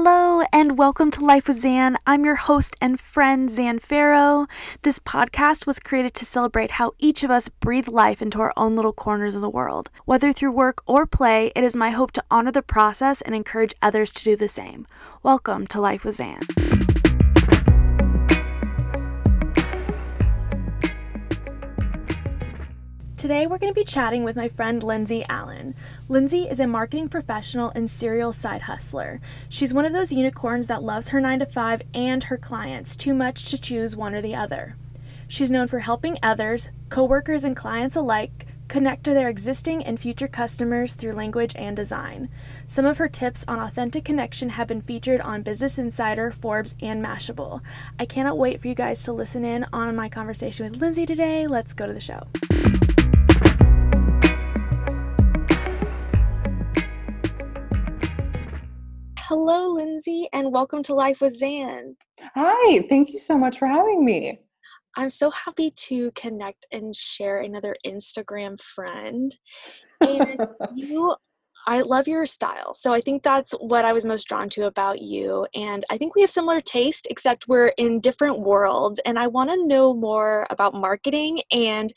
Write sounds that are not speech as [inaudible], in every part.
Hello and welcome to Life with Zan. I'm your host and friend, Zan Farrow. This podcast was created to celebrate how each of us breathe life into our own little corners of the world. Whether through work or play, it is my hope to honor the process and encourage others to do the same. Welcome to Life with Zan. Today, we're going to be chatting with my friend Lindsay Allen. Lindsay is a marketing professional and serial side hustler. She's one of those unicorns that loves her 9 to 5 and her clients too much to choose one or the other. She's known for helping others, coworkers and clients alike, connect to their existing and future customers through language and design. Some of her tips on authentic connection have been featured on Business Insider, Forbes, and Mashable. I cannot wait for you guys to listen in on my conversation with Lindsay today. Let's go to the show. Hello, Lindsay, and welcome to Life with Zan. Hi, thank you so much for having me. I'm so happy to connect and share another Instagram friend. And [laughs] you, I love your style. So I think that's what I was most drawn to about you. And I think we have similar taste, except we're in different worlds. And I want to know more about marketing and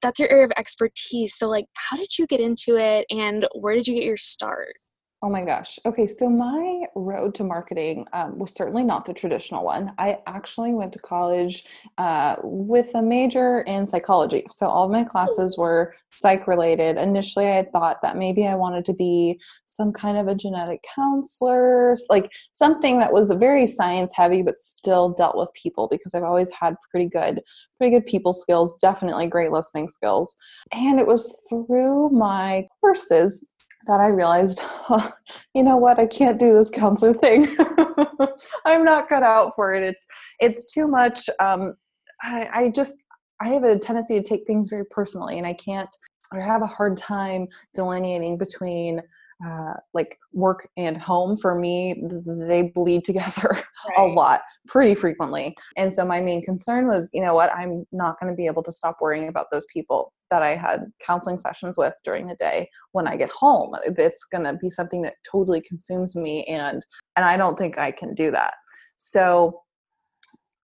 that's your area of expertise. So, like, how did you get into it and where did you get your start? Oh my gosh. Okay, so my road to marketing um, was certainly not the traditional one. I actually went to college uh, with a major in psychology. So all of my classes were psych related. Initially, I thought that maybe I wanted to be some kind of a genetic counselor, like something that was very science heavy, but still dealt with people because I've always had pretty good, pretty good people skills, definitely great listening skills. And it was through my courses that I realized, oh, you know what, I can't do this counselor thing. [laughs] I'm not cut out for it. It's it's too much. Um, I, I just I have a tendency to take things very personally, and I can't or have a hard time delineating between uh, like work and home for me they bleed [laughs] together right. a lot pretty frequently and so my main concern was you know what i'm not going to be able to stop worrying about those people that i had counseling sessions with during the day when i get home it's going to be something that totally consumes me and and i don't think i can do that so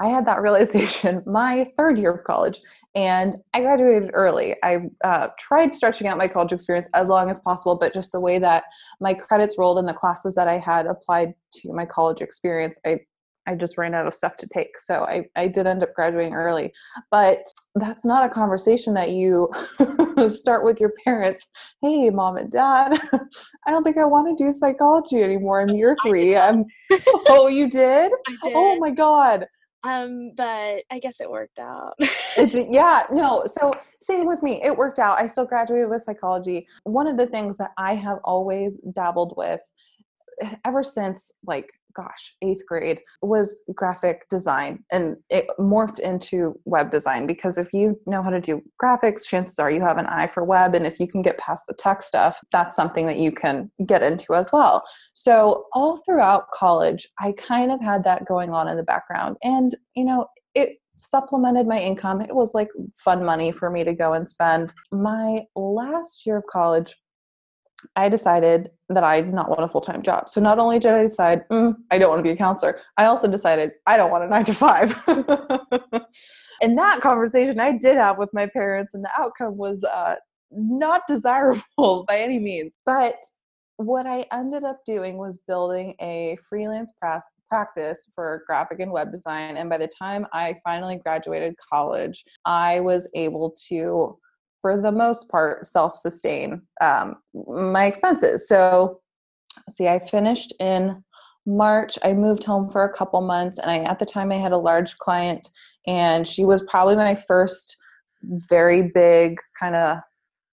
I had that [laughs] realization my third year of college, and I graduated early. I uh, tried stretching out my college experience as long as possible, but just the way that my credits rolled and the classes that I had applied to my college experience, I I just ran out of stuff to take. So I, I did end up graduating early. But that's not a conversation that you [laughs] start with your parents. Hey, mom and dad, [laughs] I don't think I want to do psychology anymore. I'm [laughs] year three. I'm oh, you did? did? Oh my God. Um, but I guess it worked out. it, yeah, no. So same with me. It worked out. I still graduated with psychology. One of the things that I have always dabbled with [sighs] ever since like gosh, eighth grade was graphic design and it morphed into web design because if you know how to do graphics, chances are you have an eye for web. And if you can get past the tech stuff, that's something that you can get into as well. So, all throughout college, I kind of had that going on in the background. And, you know, it supplemented my income. It was like fun money for me to go and spend. My last year of college, I decided that I did not want a full time job. So not only did I decide mm, I don't want to be a counselor, I also decided I don't want a nine to five. [laughs] and that conversation I did have with my parents, and the outcome was uh, not [laughs] desirable by any means. But what I ended up doing was building a freelance practice for graphic and web design. And by the time I finally graduated college, I was able to for the most part, self sustain um, my expenses. So, see, I finished in March. I moved home for a couple months, and I at the time I had a large client, and she was probably my first very big kind of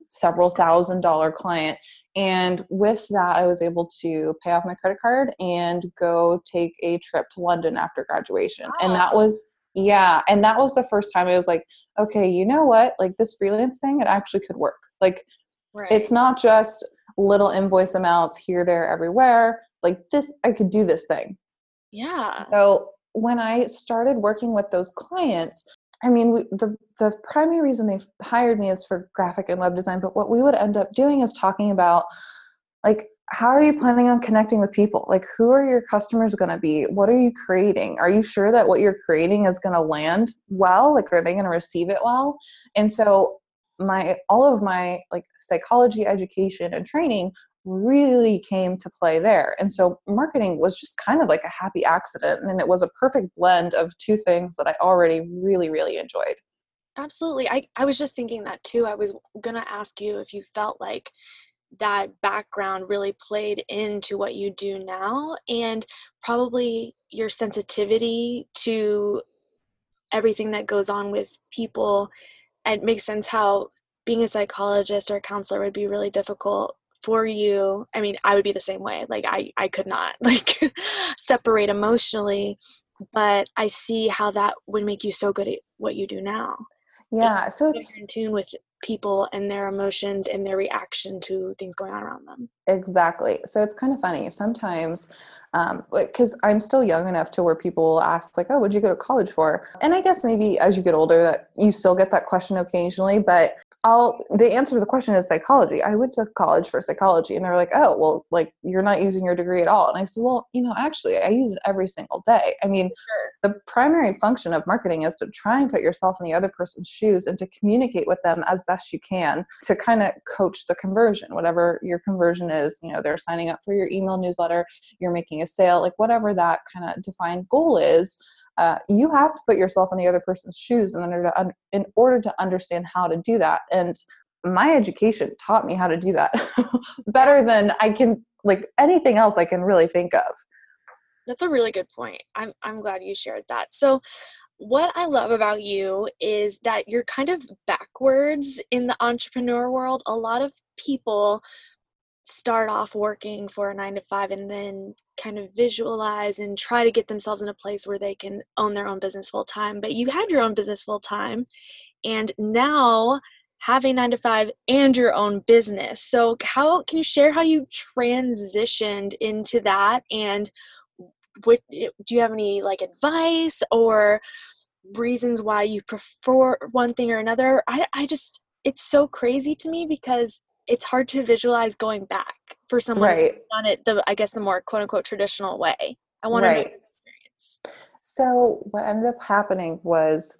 several thousand dollar client. And with that, I was able to pay off my credit card and go take a trip to London after graduation. Wow. And that was, yeah, and that was the first time I was like, okay, you know what? Like this freelance thing, it actually could work. Like right. it's not just little invoice amounts here, there, everywhere. Like this, I could do this thing. Yeah. So when I started working with those clients, I mean, we, the the primary reason they hired me is for graphic and web design. But what we would end up doing is talking about, like, how are you planning on connecting with people? Like, who are your customers going to be? What are you creating? Are you sure that what you're creating is going to land well? Like, are they going to receive it well? And so, my all of my like psychology education and training really came to play there. And so marketing was just kind of like a happy accident and it was a perfect blend of two things that I already really really enjoyed. Absolutely. I I was just thinking that too. I was going to ask you if you felt like that background really played into what you do now and probably your sensitivity to everything that goes on with people it makes sense how being a psychologist or a counselor would be really difficult for you. I mean i would be the same way like i i could not [laughs] like separate emotionally but i see how that would make you so good at what you do now. Yeah so it's in tune with people and their emotions and their reaction to things going on around them. Exactly. So it's kind of funny sometimes because um, I'm still young enough to where people ask like, "Oh, what'd you go to college for?" And I guess maybe as you get older, that you still get that question occasionally. But I'll the answer to the question is psychology. I went to college for psychology and they're like, "Oh, well, like you're not using your degree at all." And I said, "Well, you know, actually, I use it every single day. I mean, sure. the primary function of marketing is to try and put yourself in the other person's shoes and to communicate with them as best you can to kind of coach the conversion, whatever your conversion is, you know, they're signing up for your email newsletter, you're making a sale, like whatever that kind of defined goal is." Uh, you have to put yourself in the other person's shoes in order to un- in order to understand how to do that. And my education taught me how to do that [laughs] better than i can like anything else i can really think of. That's a really good point. I'm i'm glad you shared that. So what I love about you is that you're kind of backwards in the entrepreneur world. A lot of people start off working for a nine to five and then kind of visualize and try to get themselves in a place where they can own their own business full time. But you had your own business full time, and now having nine to five and your own business. So, how can you share how you transitioned into that and what eh, do you have any like advice or reasons why you prefer one thing or another? I, I just, it's so crazy to me because it's hard to visualize going back for someone right. done it the I guess the more quote unquote traditional way. I want right. to know experience. So what ended up happening was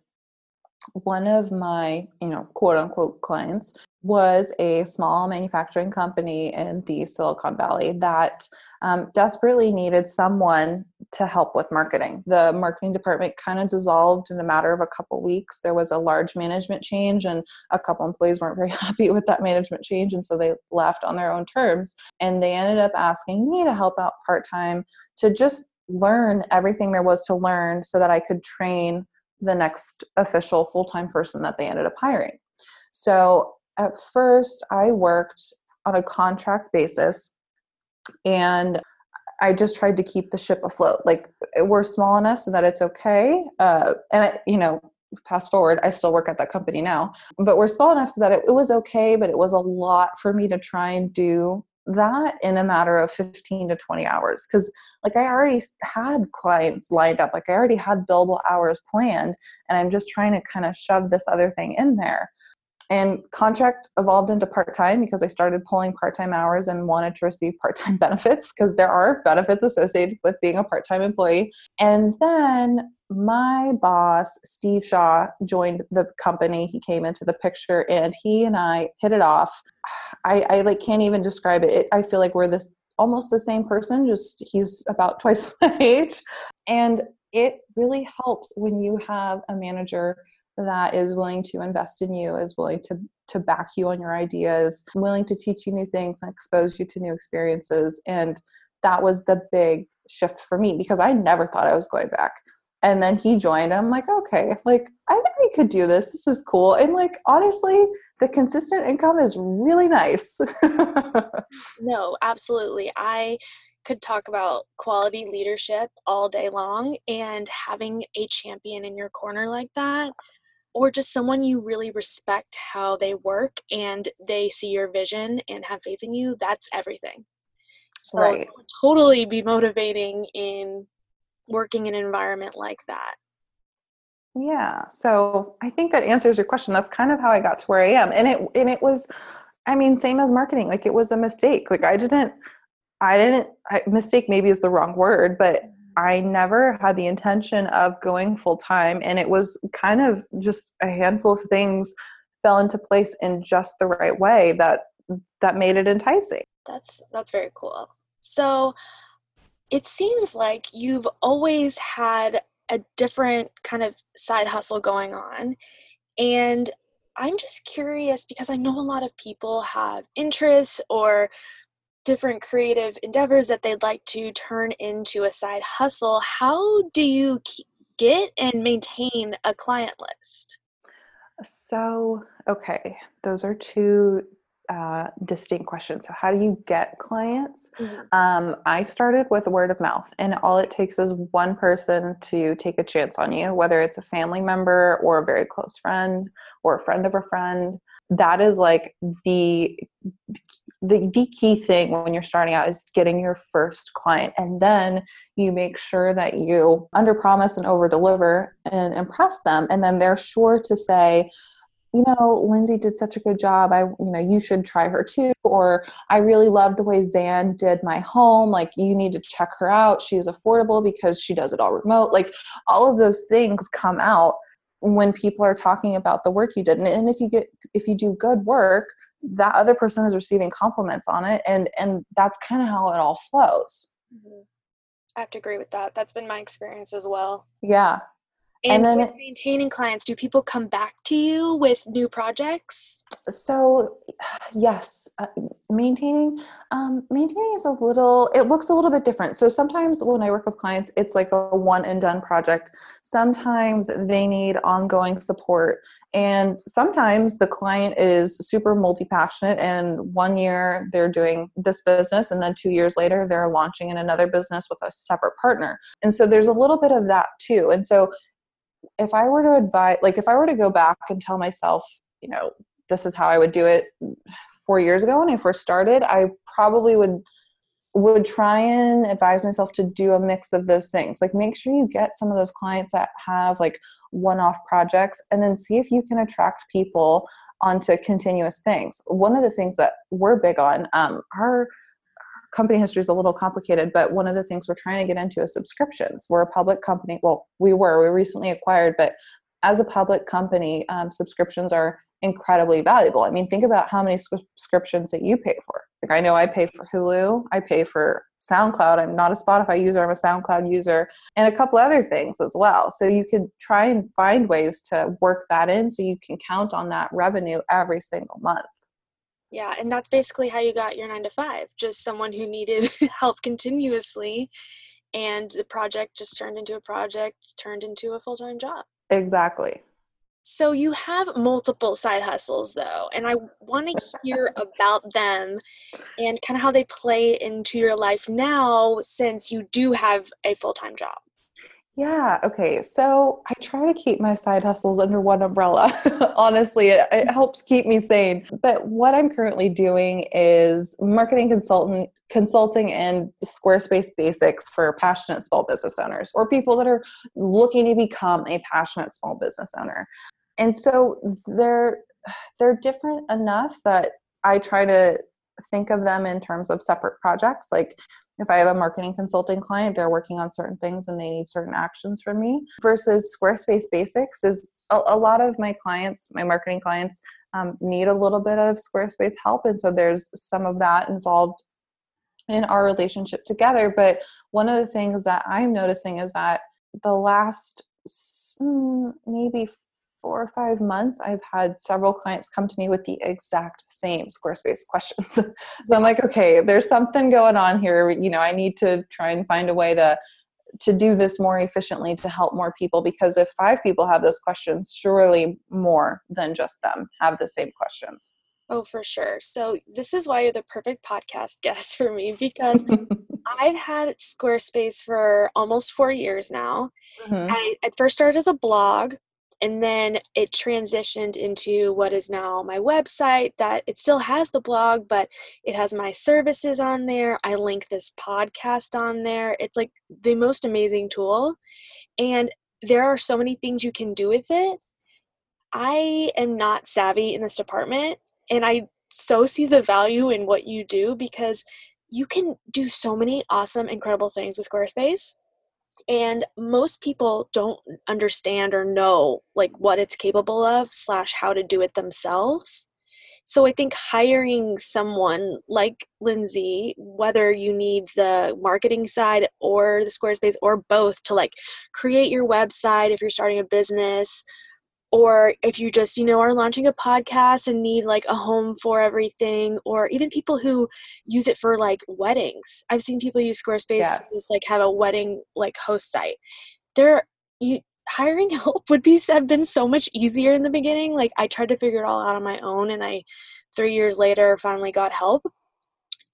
one of my, you know, quote unquote clients was a small manufacturing company in the Silicon Valley that um, desperately needed someone to help with marketing. The marketing department kind of dissolved in a matter of a couple weeks. There was a large management change, and a couple employees weren't very [laughs] happy with that management change, and so they left on their own terms. And they ended up asking me to help out part time to just learn everything there was to learn so that I could train the next official full time person that they ended up hiring. So at first, I worked on a contract basis and I just tried to keep the ship afloat. Like we're small enough so that it's okay. Uh, and I, you know, fast forward, I still work at that company now, but we're small enough so that it, it was okay. But it was a lot for me to try and do that in a matter of 15 to 20 hours. Because like i already had clients lined up like i already had billable hours planned and i'm just trying to kind of shove this other thing in there and contract evolved into part-time because i started pulling part-time hours and wanted to receive part-time [laughs] benefits because there are benefits associated with being a part-time employee. And then my boss steve shaw joined the company. He came into the picture and he and i hit it off. [sighs] I, I like can't even describe it. it i feel like we're this almost the same person just he's about [laughs] twice my age. And it really helps when you have a manager that is willing to invest in you, is willing to to back you on your ideas, willing to teach you new things and expose you to new experiences. And that was the big shift for me because I never thought I was going back. And then he joined, and I'm like, okay, like I think I could do this. This is cool. And like honestly, the consistent income is really nice. [laughs] no, absolutely. I could talk about quality leadership all day long and having a champion in your corner like that or just someone you really respect how they work and they see your vision and have faith in you, that's everything. So right. totally be motivating in working in an environment like that. Yeah. So I think that answers your question. That's kind of how I got to where I am. And it and it was I mean, same as marketing. Like it was a mistake. Like I didn't I didn't, I, mistake maybe is the wrong word, but I never had the intention of going full time. And it was kind of just a handful of things fell into place in just the right way that that made it enticing. That's that's very cool. So it seems like you've always had a different kind of side hustle going on. And I'm just curious because I know a lot of people have interests or different creative endeavors that they'd like to turn into a side hustle. How do you get and maintain a client list? So, okay, those are two uh, distinct questions. So, how do you get clients? Mm-hmm. Um, I started with word of mouth, and all it takes is one person to take a chance on you, whether it's a family member or a very close friend or a friend of a friend. That is like the the, the key thing when you're starting out is getting your first client and then you make sure that you under promise and over deliver and impress them and then they're sure to say you know, Lindsay did such a good job. I, you know, you should try her too. Or I really love the way Zan did my home. Like, you need to check her out. She's affordable because she does it all remote. Like, all of those things come out when people are talking about the work you did. And, and if you get, if you do good work, that other person is receiving compliments on it. And, and that's kind of how it all flows. Mm-hmm. I have to agree with that. That's been my experience as well. Yeah. And, and then maintaining clients, do people come back to you with new projects? So, yes, uh, maintaining um, maintaining is a little. It looks a little bit different. So sometimes when I work with clients, it's like a one and done project. Sometimes they need ongoing support, and sometimes the client is super multi passionate. And one year they're doing this business, and then two years later they're launching in another business with a separate partner. And so there's a little bit of that too. And so if I were to advise, like if I were to go back and tell myself, you know, this is how I would do it four years ago when I first started, I probably would would try and advise myself to do a mix of those things. Like make sure you get some of those clients that have like one-off projects and then see if you can attract people onto continuous things. One of the things that we're big on um, our company history is a little complicated, but one of the things we're trying to get into is subscriptions. We're a public company. Well, we were. We recently acquired, but as a public company, um, subscriptions are incredibly valuable. I mean, think about how many subscriptions that you pay for. Like, I know I pay for Hulu, I pay for SoundCloud. I'm not a Spotify user, I'm a SoundCloud user, and a couple other things as well. So you can try and find ways to work that in so you can count on that revenue every single month. Yeah, and that's basically how you got your nine to five. Just someone who needed [laughs] help continuously, and the project just turned into a project, turned into a full time job. Exactly. So you have multiple side hustles though, and I want to hear [laughs] about them and kind of how they play into your life now since you do have a full time job. Yeah. Okay. So I try to keep my side hustles under one umbrella. [laughs] Honestly, it, it, helps keep me sane. But what I'm currently doing is marketing consultant consulting and Squarespace basics for passionate small business owners or people that are looking to become a passionate small business owner. And so they're they're different enough that I try to think of them in terms of separate projects. Like if I have a marketing consulting client, they're working on certain things and they need certain actions from me. Versus Squarespace Basics is a, a lot of my clients, my marketing clients, um, need a little bit of Squarespace help. And so there's some of that involved in our relationship together. But one of the things that I'm noticing is that the last mm, maybe four or five months, I've had several clients come to me with the exact same Squarespace questions. [laughs] so I'm like, okay, there's something going on here. You know, I need to try and find a way to to do this more efficiently to help more people because if five people have those questions, surely more than just them have the same questions. Oh, for sure. So, this is why you're the perfect podcast [laughs] guest for me because [laughs] I've had Squarespace for almost four years now. Mm-hmm. I at first started as a blog and then it transitioned into what is now my website that it still has the blog but it has my services on there. I link this podcast on there. It's like the most amazing tool and there are so many things you can do with it. I am not savvy in this department and i so see the value in what you do because you can do so many awesome, incredible things with Squarespace. And most people don't understand or know like what it's capable of slash how to do it themselves. So I think hiring someone like Lindsay, whether you need the marketing side or the Squarespace or both to like create your website if you're starting a business, or if you just you know are launching a podcast and need like a home for everything or even people who use it for like weddings. I've seen people use squarespace yes. to just, like have a wedding like host site. There you hiring [laughs] help would be have been so much easier in the beginning. Like i tried to figure it all out on my own and i three years later finally got help.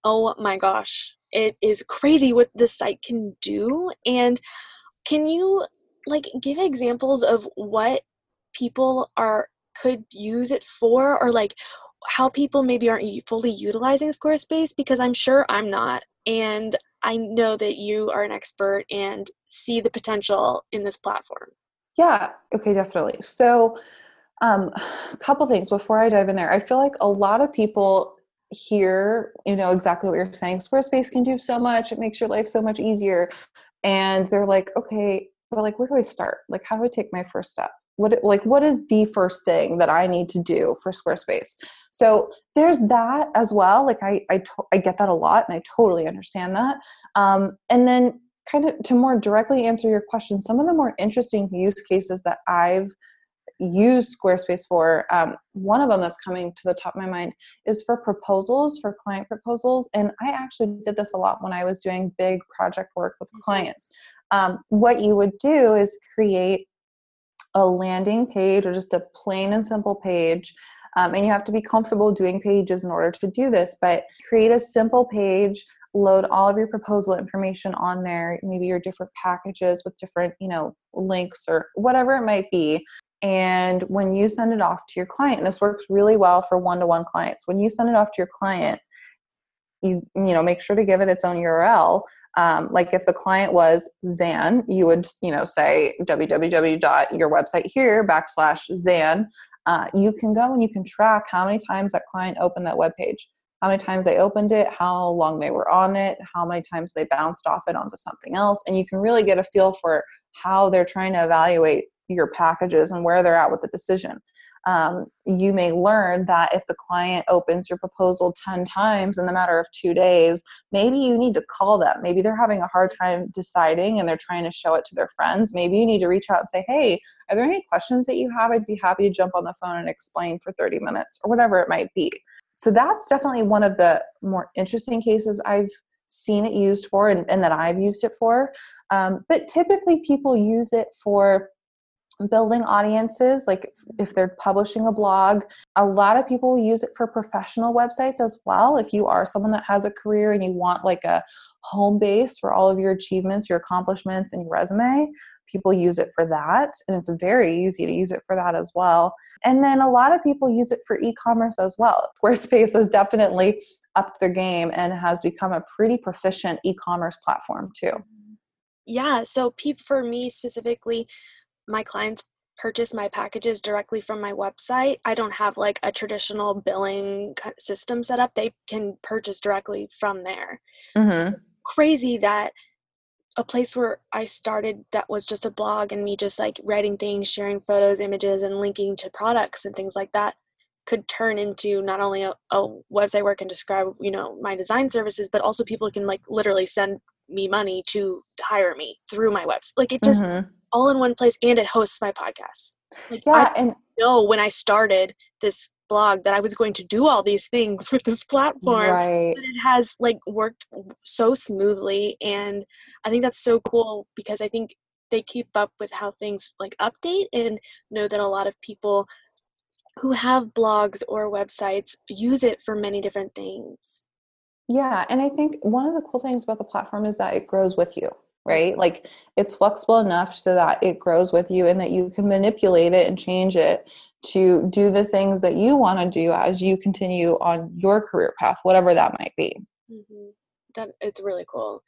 Oh my gosh. It is crazy what this site can do and can you like give examples of what people are could use it for or like how people maybe aren't fully utilizing Squarespace because I'm sure I'm not. And I know that you are an expert and see the potential in this platform. Yeah, okay, definitely. So, um, a [sighs] couple things before I dive in there. I feel like a lot of people hear, you know, exactly what you're saying. Squarespace can do so much, it makes your life so much easier. And they're like, okay, but like, where do I start? Like, how do I take my first step? What like what is the first thing that i need to do for squarespace? So there's that as well like i i, to- I get that a lot and i totally understand that. Um, and then kind of to more directly answer your question some of the more interesting use cases that i've used squarespace for um, one of them that's coming to the top of my mind is for proposals for client proposals. And i actually did this a lot when i was doing big project work with mm-hmm. clients. Um, what you would do is create a landing page or just a plain and simple page. Um, and you have to be comfortable doing pages in order to do this, but create a simple page load all of your proposal information on there maybe your different packages with different you know links or whatever it might be and when you send it off to your client this works really well for one-to-one clients when you send it off to your client you you know make sure to give it its own url um, like if the client was Zan, you would you know say www.your website here backslash Zan. Uh, you can go and you can track how many times that client opened that web page, how many times they opened it, how long they were on it, how many times they bounced off it onto something else, and you can really get a feel for how they're trying to evaluate your packages and where they're at with the decision um, you may learn that if the client opens your proposal 10 times in the matter of two days, maybe you need to call them. Maybe they're having a hard time deciding and they're trying to show it to their friends. Maybe you need to reach out and say, hey, are there any questions that you have? I'd be happy to jump on the phone and explain for 30 minutes or whatever it might be. So that's definitely one of the more interesting cases I've seen it used for and, and that I've used it for. Um, but typically, people use it for building audiences like if they're publishing a blog a lot of people use it for professional websites as well. If you are someone that has a career and you want like a home base for all of your achievements your accomplishments and your resume people use it for that and it's very easy to use it for that as well. And then a lot of people use it for e-commerce as well. Squarespace has definitely upped their game and has become a pretty proficient e-commerce platform too. Yeah so peep for me specifically my clients purchase my packages directly from my website. I don't have like a traditional billing system set up. They can purchase directly from there. Mm-hmm. crazy that a place where I started that was just a blog and me just like writing things, sharing photos, images, and linking to products and things like that could turn into not only a, a website where I can describe, you know, my design services, but also people can like literally send me money to hire me through my website. Like it just mm-hmm all in one place and it hosts my podcast. Like yeah, I and know when I started this blog that I was going to do all these things [laughs] with this platform. Right. But it has like worked so smoothly and I think that's so cool because I think they keep up with how things like update and know that a lot of people who have blogs or websites use it for many different things. Yeah, and I think one of the cool things about the platform is that it grows with you right? Like it's flexible enough so that it grows with you and that you can manipulate it and change it to do the things that you want to do as you continue on your career path, whatever that might be. Mm-hmm. that it's really cool.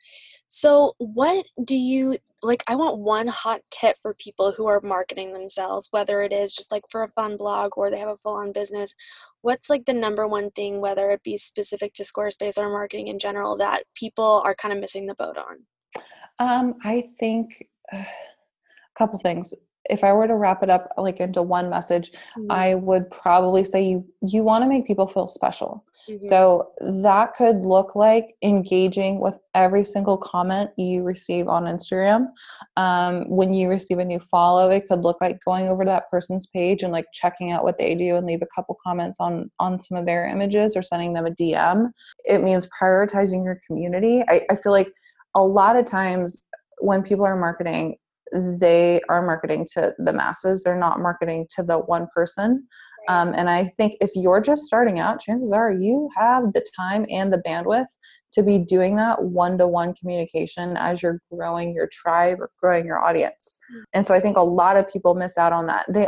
So, what do you like? I want one hot tip for people who are marketing themselves, whether it is just like for a fun blog or they have a full on business. What's like the number one thing, whether it be specific to Squarespace or marketing in general, that people are kind of missing the boat on? Um, I think uh, [sighs] a couple things. If I were to wrap it up like into one message, mm-hmm. I would probably say you you want to make people feel special. Mm-hmm. So that could look like engaging with every single comment you receive on Instagram. Um, when you receive a new follow, it could look like going over to that person's page and like checking out what they do and leave a couple comments on on some of their images or sending them a DM. It means prioritizing your community. I, I feel like a lot of times when people are marketing, they are marketing to the masses. They're not marketing to the one person. Um, and I think if you're just starting out, chances are you have the time and the bandwidth to be doing that one to one communication as you're growing your tribe or growing your audience. Mm. And so I think a lot of people miss out on that. They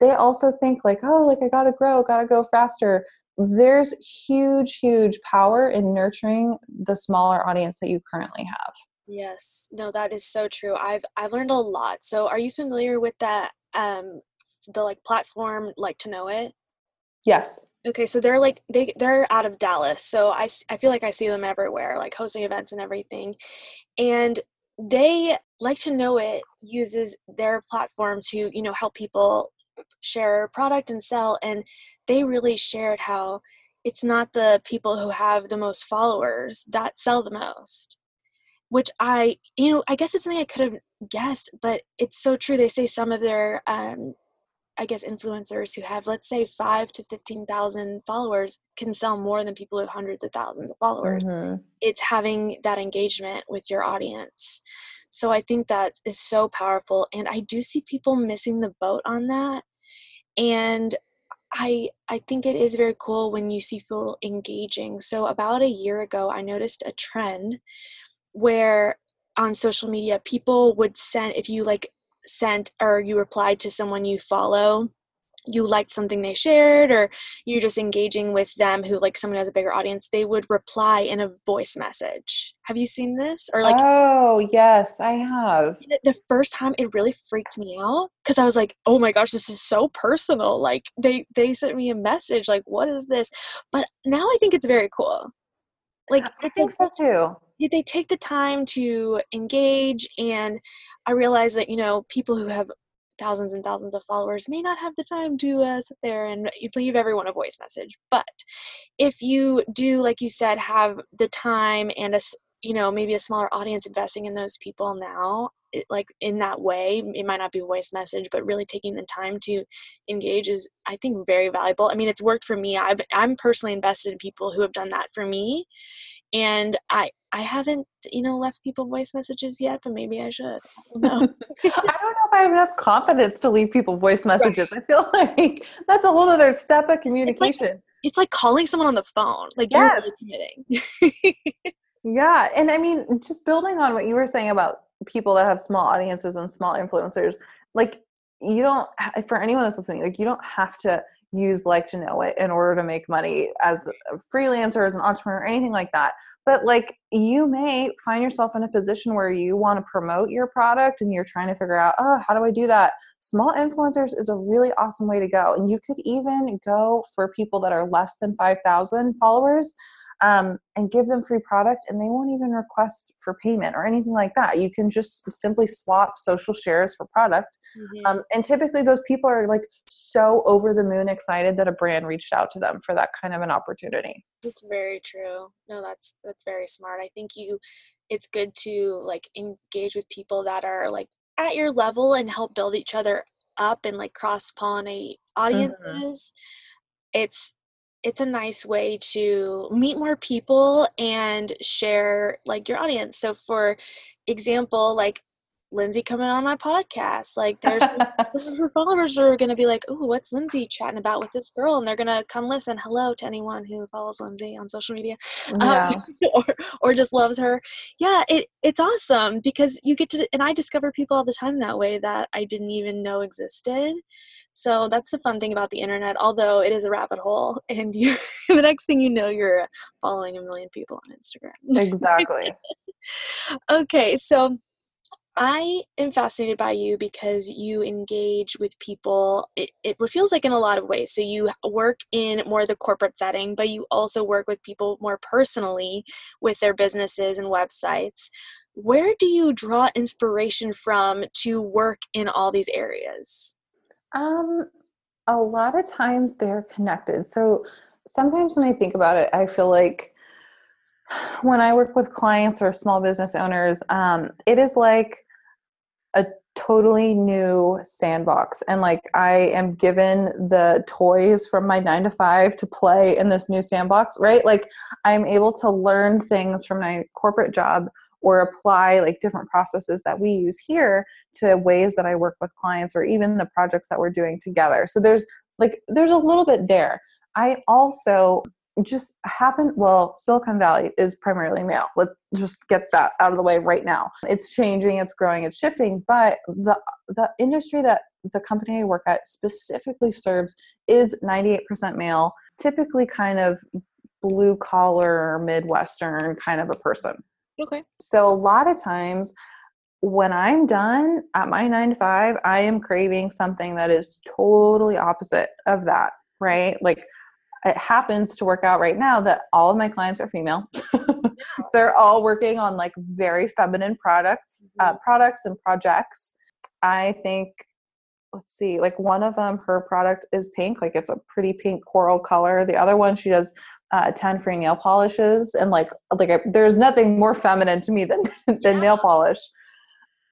they also think like, oh, like I gotta grow, gotta go faster. There's huge, huge power in nurturing the smaller audience that you currently have. Yes, no, that is so true. I've I've learned a lot. So, are you familiar with that um, the like platform LIKEtoKNOW.it yes okay so they're like they they're out of dallas so i i feel like i see them everywhere like hosting events and everything and they LIKEtoKNOW.it uses their platform to you know help people share product and sell and they really shared how it's not the people who have the most followers that sell the most which i you know i guess it's something i could have guessed but it's so true they say some of their um, I guess influencers who have let's say five to fifteen thousand followers can sell more than people with hundreds of thousands of followers. Mm-hmm. It's having that engagement with your audience. So I think that is so powerful and I do see people missing the boat on that. And I I think it is very cool when you see people engaging. So about a year ago I noticed a trend where on social media people would send if you like sent or you replied to someone you follow you liked something they shared or you're just engaging with them who like someone has a bigger audience they would reply in a voice message. Have you seen this? Or like oh yes i have. The first time it really freaked me out because i was like oh my gosh this is so personal. Like they they sent me a message like what is this? But now i think it's very cool. Like i think so too. They take the time to engage and i realize that you know people who have thousands and thousands of followers may not have the time to uh, sit there and leave everyone a voice message. But if you do like you said have the time and a you know maybe a smaller audience investing in those people now it, like in that way it might not be voice message but really taking the time to engage is i think very valuable. I mean it's worked for me. I've, i'm personally invested in people who have done that for me and i i haven't you know left people voice messages yet but maybe i should i don't know, [laughs] I don't know if i have enough confidence to leave people voice messages right. i feel [laughs] like that's a whole other step of communication it's like, it's like calling someone on the phone like yes. really committing yeah [laughs] and i mean just building on what you were saying about people that have small audiences and small influencers like you don't for anyone that's listening like you don't have to use LIKEtoKNOW.it in order to make money as a freelancer as an entrepreneur or anything like that. But like you may find yourself in a position where you want to promote your product and you're trying to figure out oh how do i do that? Small influencers is a really awesome way to go. And you could even go for people that are less than 5000 followers um, and give them free product and they won't even request for payment or anything like that you can just simply swap social shares for product mm-hmm. um, and typically those people are like so over the moon excited that a brand reached out to them for that kind of an opportunity it's very true no that's that's very smart i think you it's good to like engage with people that are like at your level and help build each other up and like cross pollinate mm-hmm. audiences mm-hmm. it's it's a nice way to meet more people and share like your audience. So for example, like Lindsay coming on my podcast, like there's [laughs] her followers are gonna be like, "Oh, what's Lindsay chatting about with this girl?" And they're gonna come listen. Hello to anyone who follows Lindsay on social media, [laughs] um, yeah. um, [laughs] or or just loves her. Yeah, it it's awesome because you get to, and I discover people all the time that way that I didn't even know existed So that's the fun thing about the internet, although it is a rabbit hole and you [laughs] the next thing you know you're following a million people on Instagram. Exactly. [laughs] okay, so I am fascinated by you because you engage with people. It, it feels like in a lot of ways. So you work in more the corporate setting, but you also work with people more personally with their businesses and websites. Where do you draw inspiration from to work in all these areas? Um, a lot of times they're connected. So sometimes when I think about it, I feel like [sighs] when I work with clients or small business owners, um, it is like a totally new sandbox and like i am given the toys from my 9 to 5 to play in this new sandbox right like i'm able to learn things from my corporate job or apply like different processes that we use here to ways that i work with clients or even the projects that we're doing together. So there's like there's a little bit there. I also just happen well silicon valley is primarily male. Let's just get that out of the way right now. It's changing it's growing it's shifting but the the industry that the company i work at specifically serves is 98% male typically kind of blue collar midwestern kind of a person okay so a lot of times when i'm done at my 9 to 5 i am craving something that is totally opposite of that right like it happens to work out right now that all of my clients are female. [laughs] They're all working on like very feminine products, uh, mm-hmm. products and projects. I think, let's see, like one of them, her product is pink, like it's a pretty pink coral color. The other one, she does uh, 10 free nail polishes, and like like I, there's nothing more feminine to me than [laughs] than yeah. nail polish.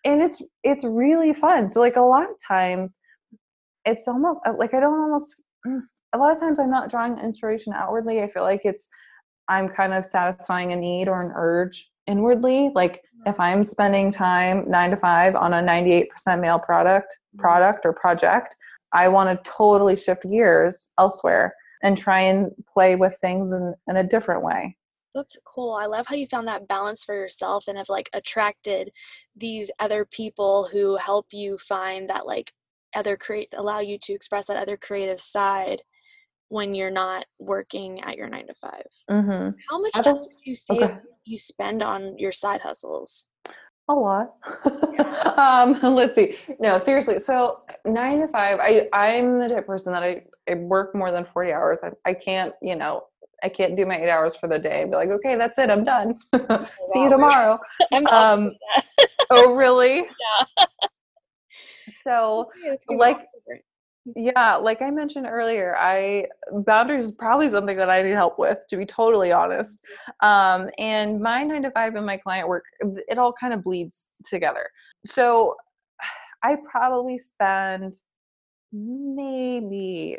And it's it's really fun. So like a lot of times, it's almost like I don't almost mm, a lot of times I'm not drawing inspiration outwardly. I feel like it's I'm kind of satisfying a need or an urge inwardly. Like if I'm spending time nine to five on a 98% male product, mm-hmm. product or project, I want to totally shift gears elsewhere and try and play with things in, in a different way. That's cool. I love how you found that balance for yourself and have like attracted these other people who help you find that like other create allow you to express that other creative side when you're not working at your nine to 5 mm-hmm. How much time do you say okay. you spend on your side hustles? A lot. [laughs] um, let's see. No, seriously. So nine to five, I I'm the type person that I, I work more than forty hours. I, I can't, you know, I can't do my eight hours for the day. Be like, okay, that's it. I'm done. [laughs] See you tomorrow. [laughs] Um, oh, really? Yeah. so, like, yeah, like I mentioned earlier, I boundaries is probably something that I need help with, to be totally honest. Um, and my nine to five and my client work, it all kind of bleeds together. So [sighs] I probably spend maybe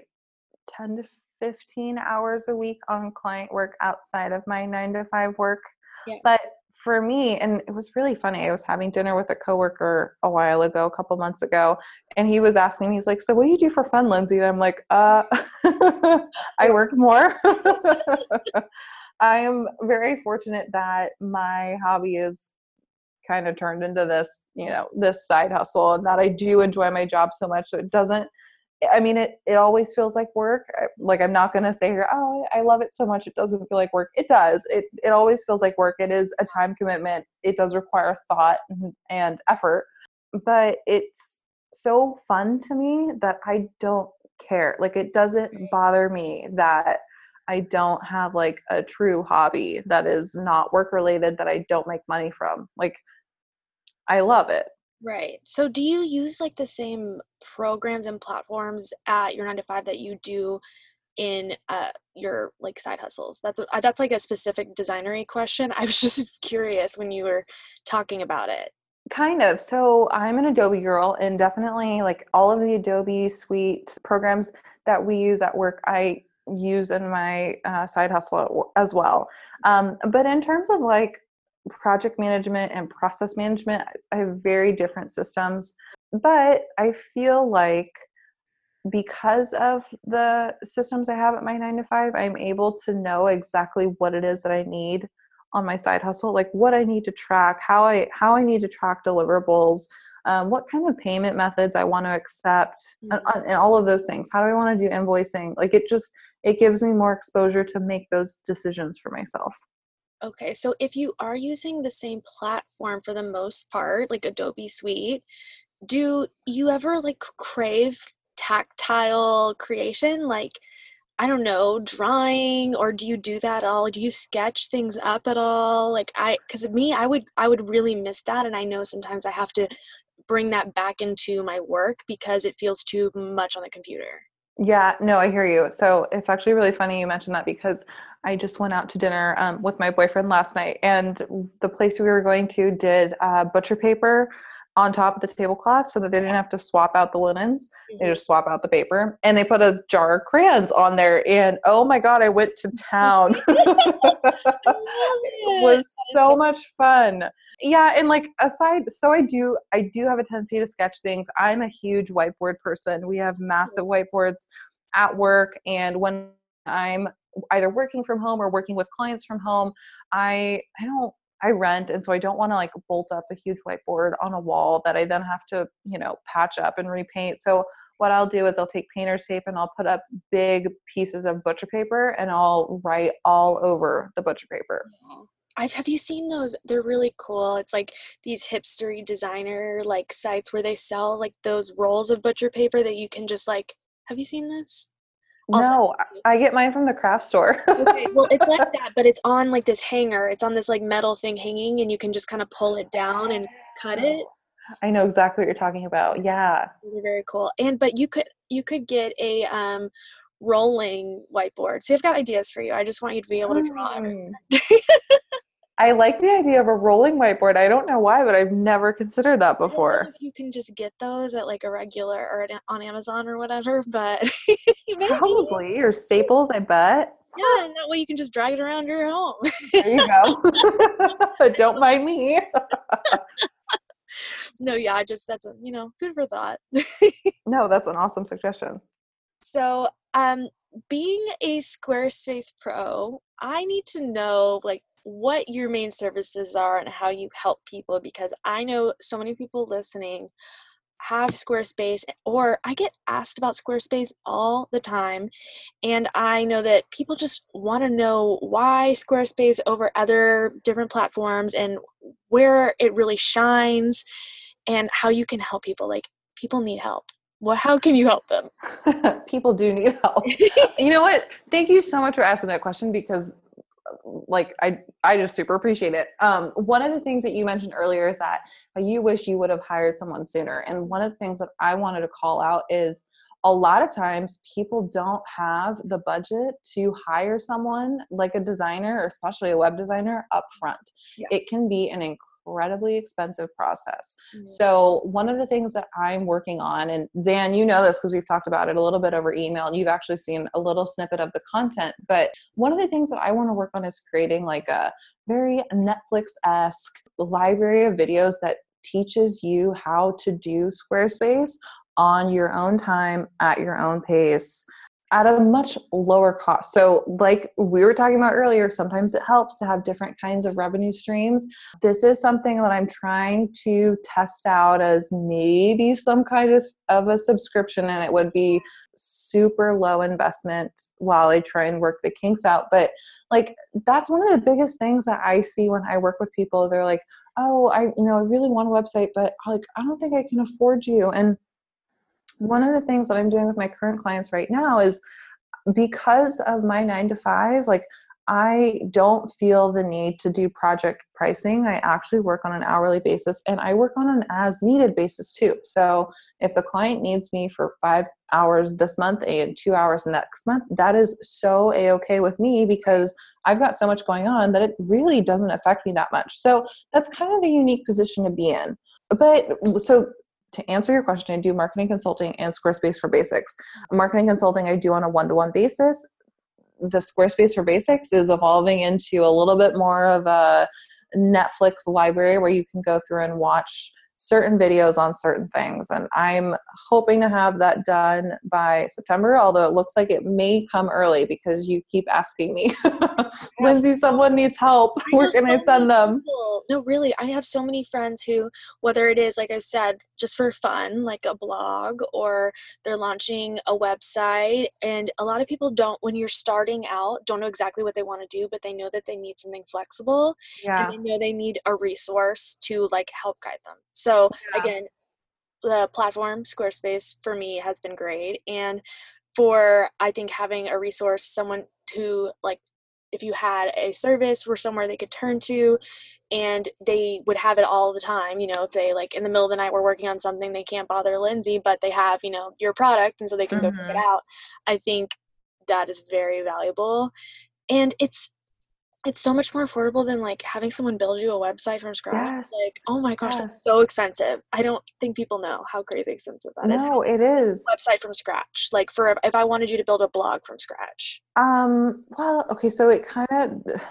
10 to 15 hours a week on client work outside of my nine to five work. Yeah. But for me, and it was really funny. I was having dinner with a coworker a while ago, a couple months ago, and he was asking me, he's like, "So what do you do for fun, Lindsay?" And I'm like, "Uh, [laughs] I work more." [laughs] I am very fortunate that my hobby is kind of turned into this, you know, this side hustle, and that I do enjoy my job so much. So it doesn't I mean, it, it always feels like work. Like I'm not going to say here, oh, I love it so much. It doesn't feel like work. It does. It, it always feels like work. It is a time commitment. It does require thought and effort, but it's so fun to me that I don't care. Like it doesn't bother me that I don't have like a true hobby that is not work related that I don't make money from. Like I love it. Right. So do you use like the same programs and platforms at your 9 to 5 that you do in uh, your like side hustles? That's a, that's like a specific designery question. I was [laughs] just curious when you were talking about it. Kind of. So I'm an Adobe girl, and definitely like all of the Adobe Suite programs that we use at work, I use in my uh, side hustle as well. Um, but in terms of like project management and process management i have very different systems but i feel like because of the systems i have at my 9 to 5 i'm able to know exactly what it is that i need on my side hustle like what i need to track how i how i need to track deliverables um, what kind of payment methods I want to accept, and, uh, and all of those things. How do I want to do invoicing? Like it just it gives me more exposure to make those decisions for myself. Okay, so if you are using the same platform for the most part, like Adobe Suite, do you ever like crave tactile creation? Like, I don't know, drawing, or do you do that at all? Do you sketch things up at all? Like I, because me, I would, I would really miss that, and I know sometimes I have to bring that back into my work because it feels too much on the computer. Yeah, no, I hear you. So it's actually really funny you mentioned that because I just went out to dinner um, with my boyfriend last night, and the place we were going to did uh, butcher paper on top of the tablecloth so that they didn't have to swap out the linens. They just swap out the paper, and they put a jar of crayons on there. And oh my god, I went to town! [laughs] [laughs] it was so much fun. Yeah, and like aside, so I do, I do have a tendency to sketch things. I'm a huge whiteboard person. We have massive whiteboards at work, and when I'm either working from home or working with clients from home i i don't i rent and so i don't want to like bolt up a huge whiteboard on a wall that i then have to you know patch up and repaint so what i'll do is i'll take painter's tape and i'll put up big pieces of butcher paper and i'll write all over the butcher paper I've, have you seen those? They're really cool. It's like these hipstery designer like sites where they sell like those rolls of butcher paper that you can just like. Have you seen this? No, I get mine from the craft store. okay, [laughs] well, it's like that, but it's on like this hanger. It's on this like metal thing hanging, and you can just kind of pull it down and cut it. I know exactly what you're talking about. Yeah, those are very cool. And but you could you could get a um, rolling whiteboard. See, I've got ideas for you. I just want you to be able to draw. Mm. [laughs] I like the idea of a rolling whiteboard. I don't know why, but I've never considered that before. you can just get those at like a regular or on Amazon or whatever, [laughs] but [laughs] probably or Staples, I bet. Yeah, and that way you can just drag it around your home. there you go. [laughs] don't mind me. no, yeah, I just that's a you know food for thought. no, that's an awesome suggestion. So, um, being a Squarespace pro, I need to know like what your main services are and how you help people because I know so many people listening have Squarespace or I get asked about Squarespace all the time and I know that people just want to know why Squarespace over other different platforms and where it really shines and how you can help people like people need help. Well how can you help them? [laughs] People do need help. [laughs] You know what? Thank you so much for asking that question because like I I just super appreciate it. Um, one of the things that you mentioned earlier is that you wish you would have hired someone sooner. And one of the things that I wanted to call out is a lot of times people don't have the budget to hire someone like a designer or especially a web designer up front. Yeah. It can be an incredible incredibly expensive process. Mm-hmm. So, one of the things that I'm working on, and Zan, you know this because we've talked about it a little bit over email, and you've actually seen a little snippet of the content. But one of the things that I want to work on is creating like a very Netflix esque library of videos that teaches you how to do Squarespace on your own time at your own pace at a much lower cost. So, like we were talking about earlier, sometimes it helps to have different kinds of revenue streams. This is something that I'm trying to test out as maybe some kind of, of a subscription, and it would be super low investment while I try and work the kinks out. But, like, that's one of the biggest things that I see when I work with people. They're like, oh, I, you know, I really want a website, but like, I don't think I can afford you. And one of the things that I'm doing with my current clients right now is because of my nine to five, like I don't feel the need to do project pricing. I actually work on an hourly basis and I work on an as needed basis too. So if the client needs me for five hours this month and two hours next month, that is so a okay with me because I've got so much going on that it really doesn't affect me that much. So that's kind of a unique position to be in. But so to answer your question, I do marketing consulting and Squarespace for Basics. Marketing consulting I do on a one to one basis. The Squarespace for Basics is evolving into a little bit more of a Netflix library where you can go through and watch certain videos on certain things. And I'm hoping to have that done by September, although it looks like it may come early because you keep asking me, [laughs] Lindsay, someone needs help. Where can so I send them? People. No, really. I have so many friends who, whether it is, like I said, just for fun, like a blog, or they're launching a website. And a lot of people don't, when you're starting out, don't know exactly what they want to do, but they know that they need something flexible. Yeah. And they know they need a resource to like help guide them. So yeah. again, the platform Squarespace for me has been great. And for I think having a resource, someone who like if you had a service or somewhere they could turn to and they would have it all the time you know if they like in the middle of the night were working on something they can't bother lindsay but they have you know your product and so they can mm-hmm. go check it mm-hmm. out i think that is very valuable and it's it's so much more affordable than like having someone build you a website from scratch. Yes, like, oh my gosh, yes. that's so expensive. I don't think people know how crazy expensive that no, is. no, it is. Website from scratch. Like for if I wanted you to build a blog from scratch. Um, well, okay, so it kind of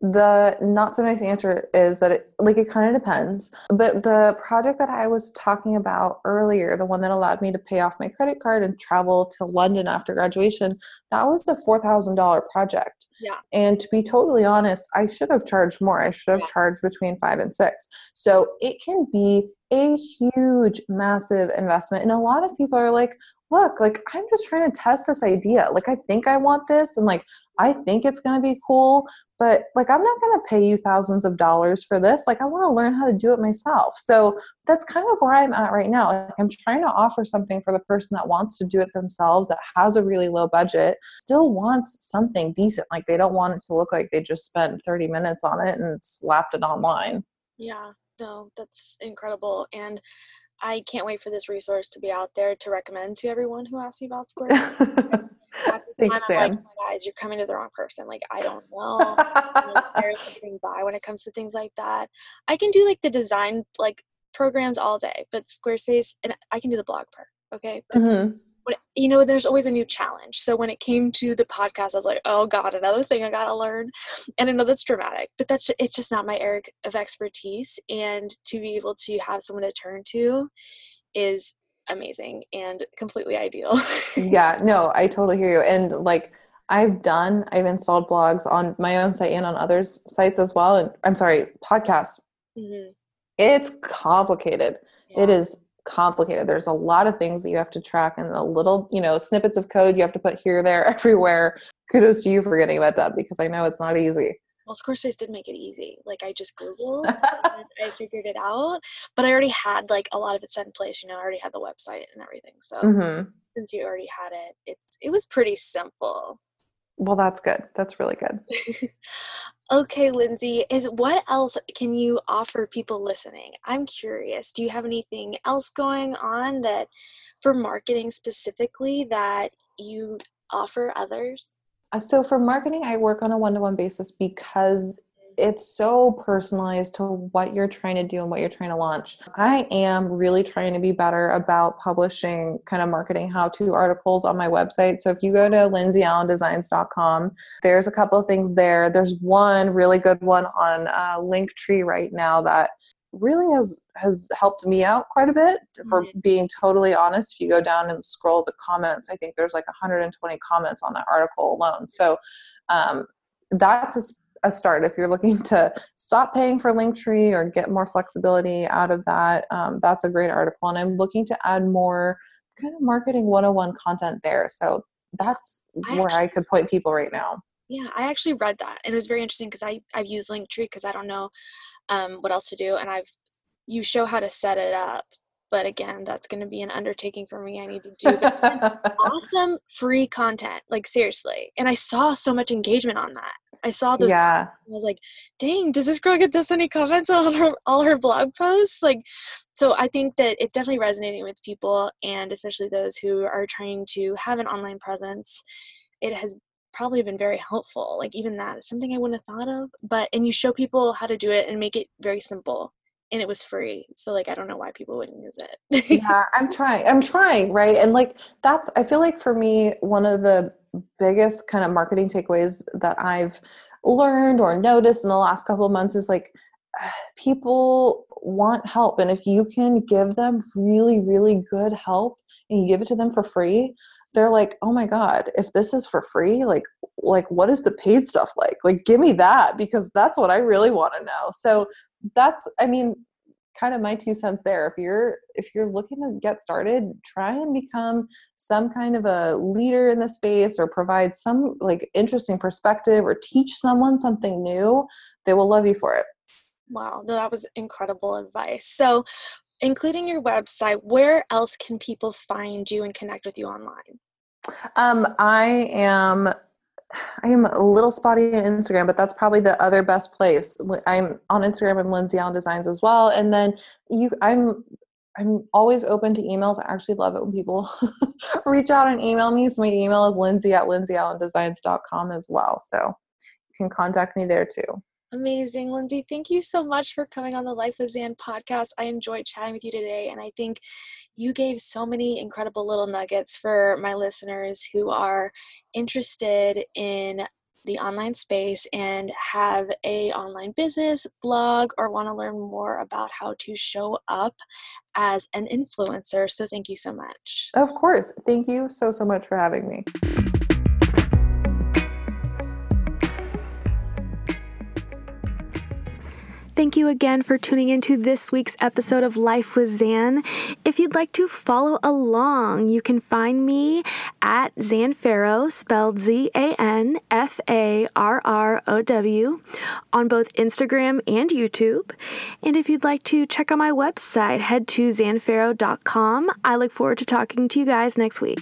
the not so nice answer is that it like it kind of depends but the project that i was talking about earlier the one that allowed me to pay off my credit card and travel to london after graduation that was a $4000 project. Yeah. And to be totally honest i should have charged more. I should have yeah. charged between five and six. So it can be a huge massive investment and a lot of people are like look like i'm just trying to test this idea like i think i want this and like I think it's going to be cool, but like I'm not going to pay you thousands of dollars for this. Like I want to learn how to do it myself. So that's kind of where I'm at right now. Like I'm trying to offer something for the person that wants to do it themselves, that has a really low budget, still wants something decent. Like they don't want it to look like they just spent 30 minutes on it and slapped it online. Yeah, no, that's incredible. And I can't wait for this resource to be out there to recommend to everyone who asks me about [laughs] Square. Thanks, Zan. Like, guys, you're coming to the wrong person. Like, I don't [laughs] know. getting by when it comes to things like that. I can do like the design like programs all day, but Squarespace and I can do the blog part. Okay. Mm-hmm. But, you know, there's always a new challenge. So when it came to the podcast, I was like, oh God, another thing I gotta learn. And I know that's dramatic, but that's it's just not my area of expertise. And to be able to have someone to turn to is amazing and completely ideal. [laughs] yeah, no, I totally hear you. And like I've done, I've installed blogs on my own site and on others' sites as well. And I'm sorry, podcasts. Mm-hmm. It's complicated. Yeah. It is complicated. There's a lot of things that you have to track and a little, you know, snippets of code you have to put here, there, [laughs] everywhere. Kudos to you for getting that done because I know it's not easy well, Squarespace did make it easy. Like I just Googled [laughs] I figured it out. But I already had like a lot of it set in place, you know, I already had the website and everything. So mm-hmm. since you already had it, it's it was pretty simple. Well, that's good. That's really good. [laughs] okay, Lindsay, is what else can you offer people listening? I'm curious. Do you have anything else going on that for marketing specifically that you offer others? Uh, so for marketing, I work on a one-to-one basis because it's so personalized to what you're trying to do and what you're trying to launch. I am really trying to be better about publishing kind of marketing how to articles on my website. So if you go to lindsayallendesigns.com, there's a couple of things there. There's one really good one on uh, Linktree right now that really has has helped me out quite a bit for mm-hmm. being totally honest if you go down and scroll the comments i think there's like 120 comments on that article alone so um, that's a, start. If you're looking [laughs] to stop paying for linktree or get more flexibility out of that um, that's a great article. And i'm looking to add more kind of marketing 101 content there. So that's I where actually, i could point people right now. Yeah i actually read that and it was very interesting because i i've used linktree because i don't know um, what else to do and i've you show how to set it up but again that's going to be an undertaking for me i need to do [laughs] awesome free content like seriously and i saw so much engagement on that i saw this yeah. i was like dang does this girl get this many comments on her all her blog posts? Like so i think that it's definitely resonating with people and especially those who are trying to have an online presence it has probably been very helpful like even that is something i wouldn't have thought of but and you show people how to do it and make it very simple and it was free so like i don't know why people wouldn't use it. Yeah i'm trying i'm trying right? And like that's i feel like for me one of the biggest kind of marketing takeaways that i've learned or noticed in the last couple of months is like [sighs] people want help. And if you can give them really really good help and you give it to them for free they're like oh my god if this is for free like like what is the paid stuff like? Like give me that because that's what i really want to know. So that's i mean kind of my two cents there. If you're if you're looking to get started try and become some kind of a leader in the space or provide some like interesting perspective or teach someone something new they will love you for it. Wow no, that was incredible advice. So including your website where else can people find you and connect with you online? Um, i am I am a little spotty on Instagram, but that's probably the other best place. I'm on Instagram. I'm Lindsay Allen Designs as well, and then you. I'm I'm always open to emails. I actually love it when people [laughs] reach out and email me. So my email is lindsay at lindsayallendesigns.com as well. So you can contact me there too. Amazing, Lindsay. Thank you so much for coming on the Life with Zan podcast. I enjoyed chatting with you today, and I think you gave so many incredible little nuggets for my listeners who are interested in the online space and have a online business blog or want to learn more about how to show up as an influencer so thank you so much of course thank you so so much for having me Thank you again for tuning into this week's episode of Life with Zan. If you'd like to follow along, you can find me at Zan Farrow, spelled Z A N F A R R O W, on both Instagram and YouTube. And if you'd like to check out my website, head to zanfarrow.com. I look forward to talking to you guys next week.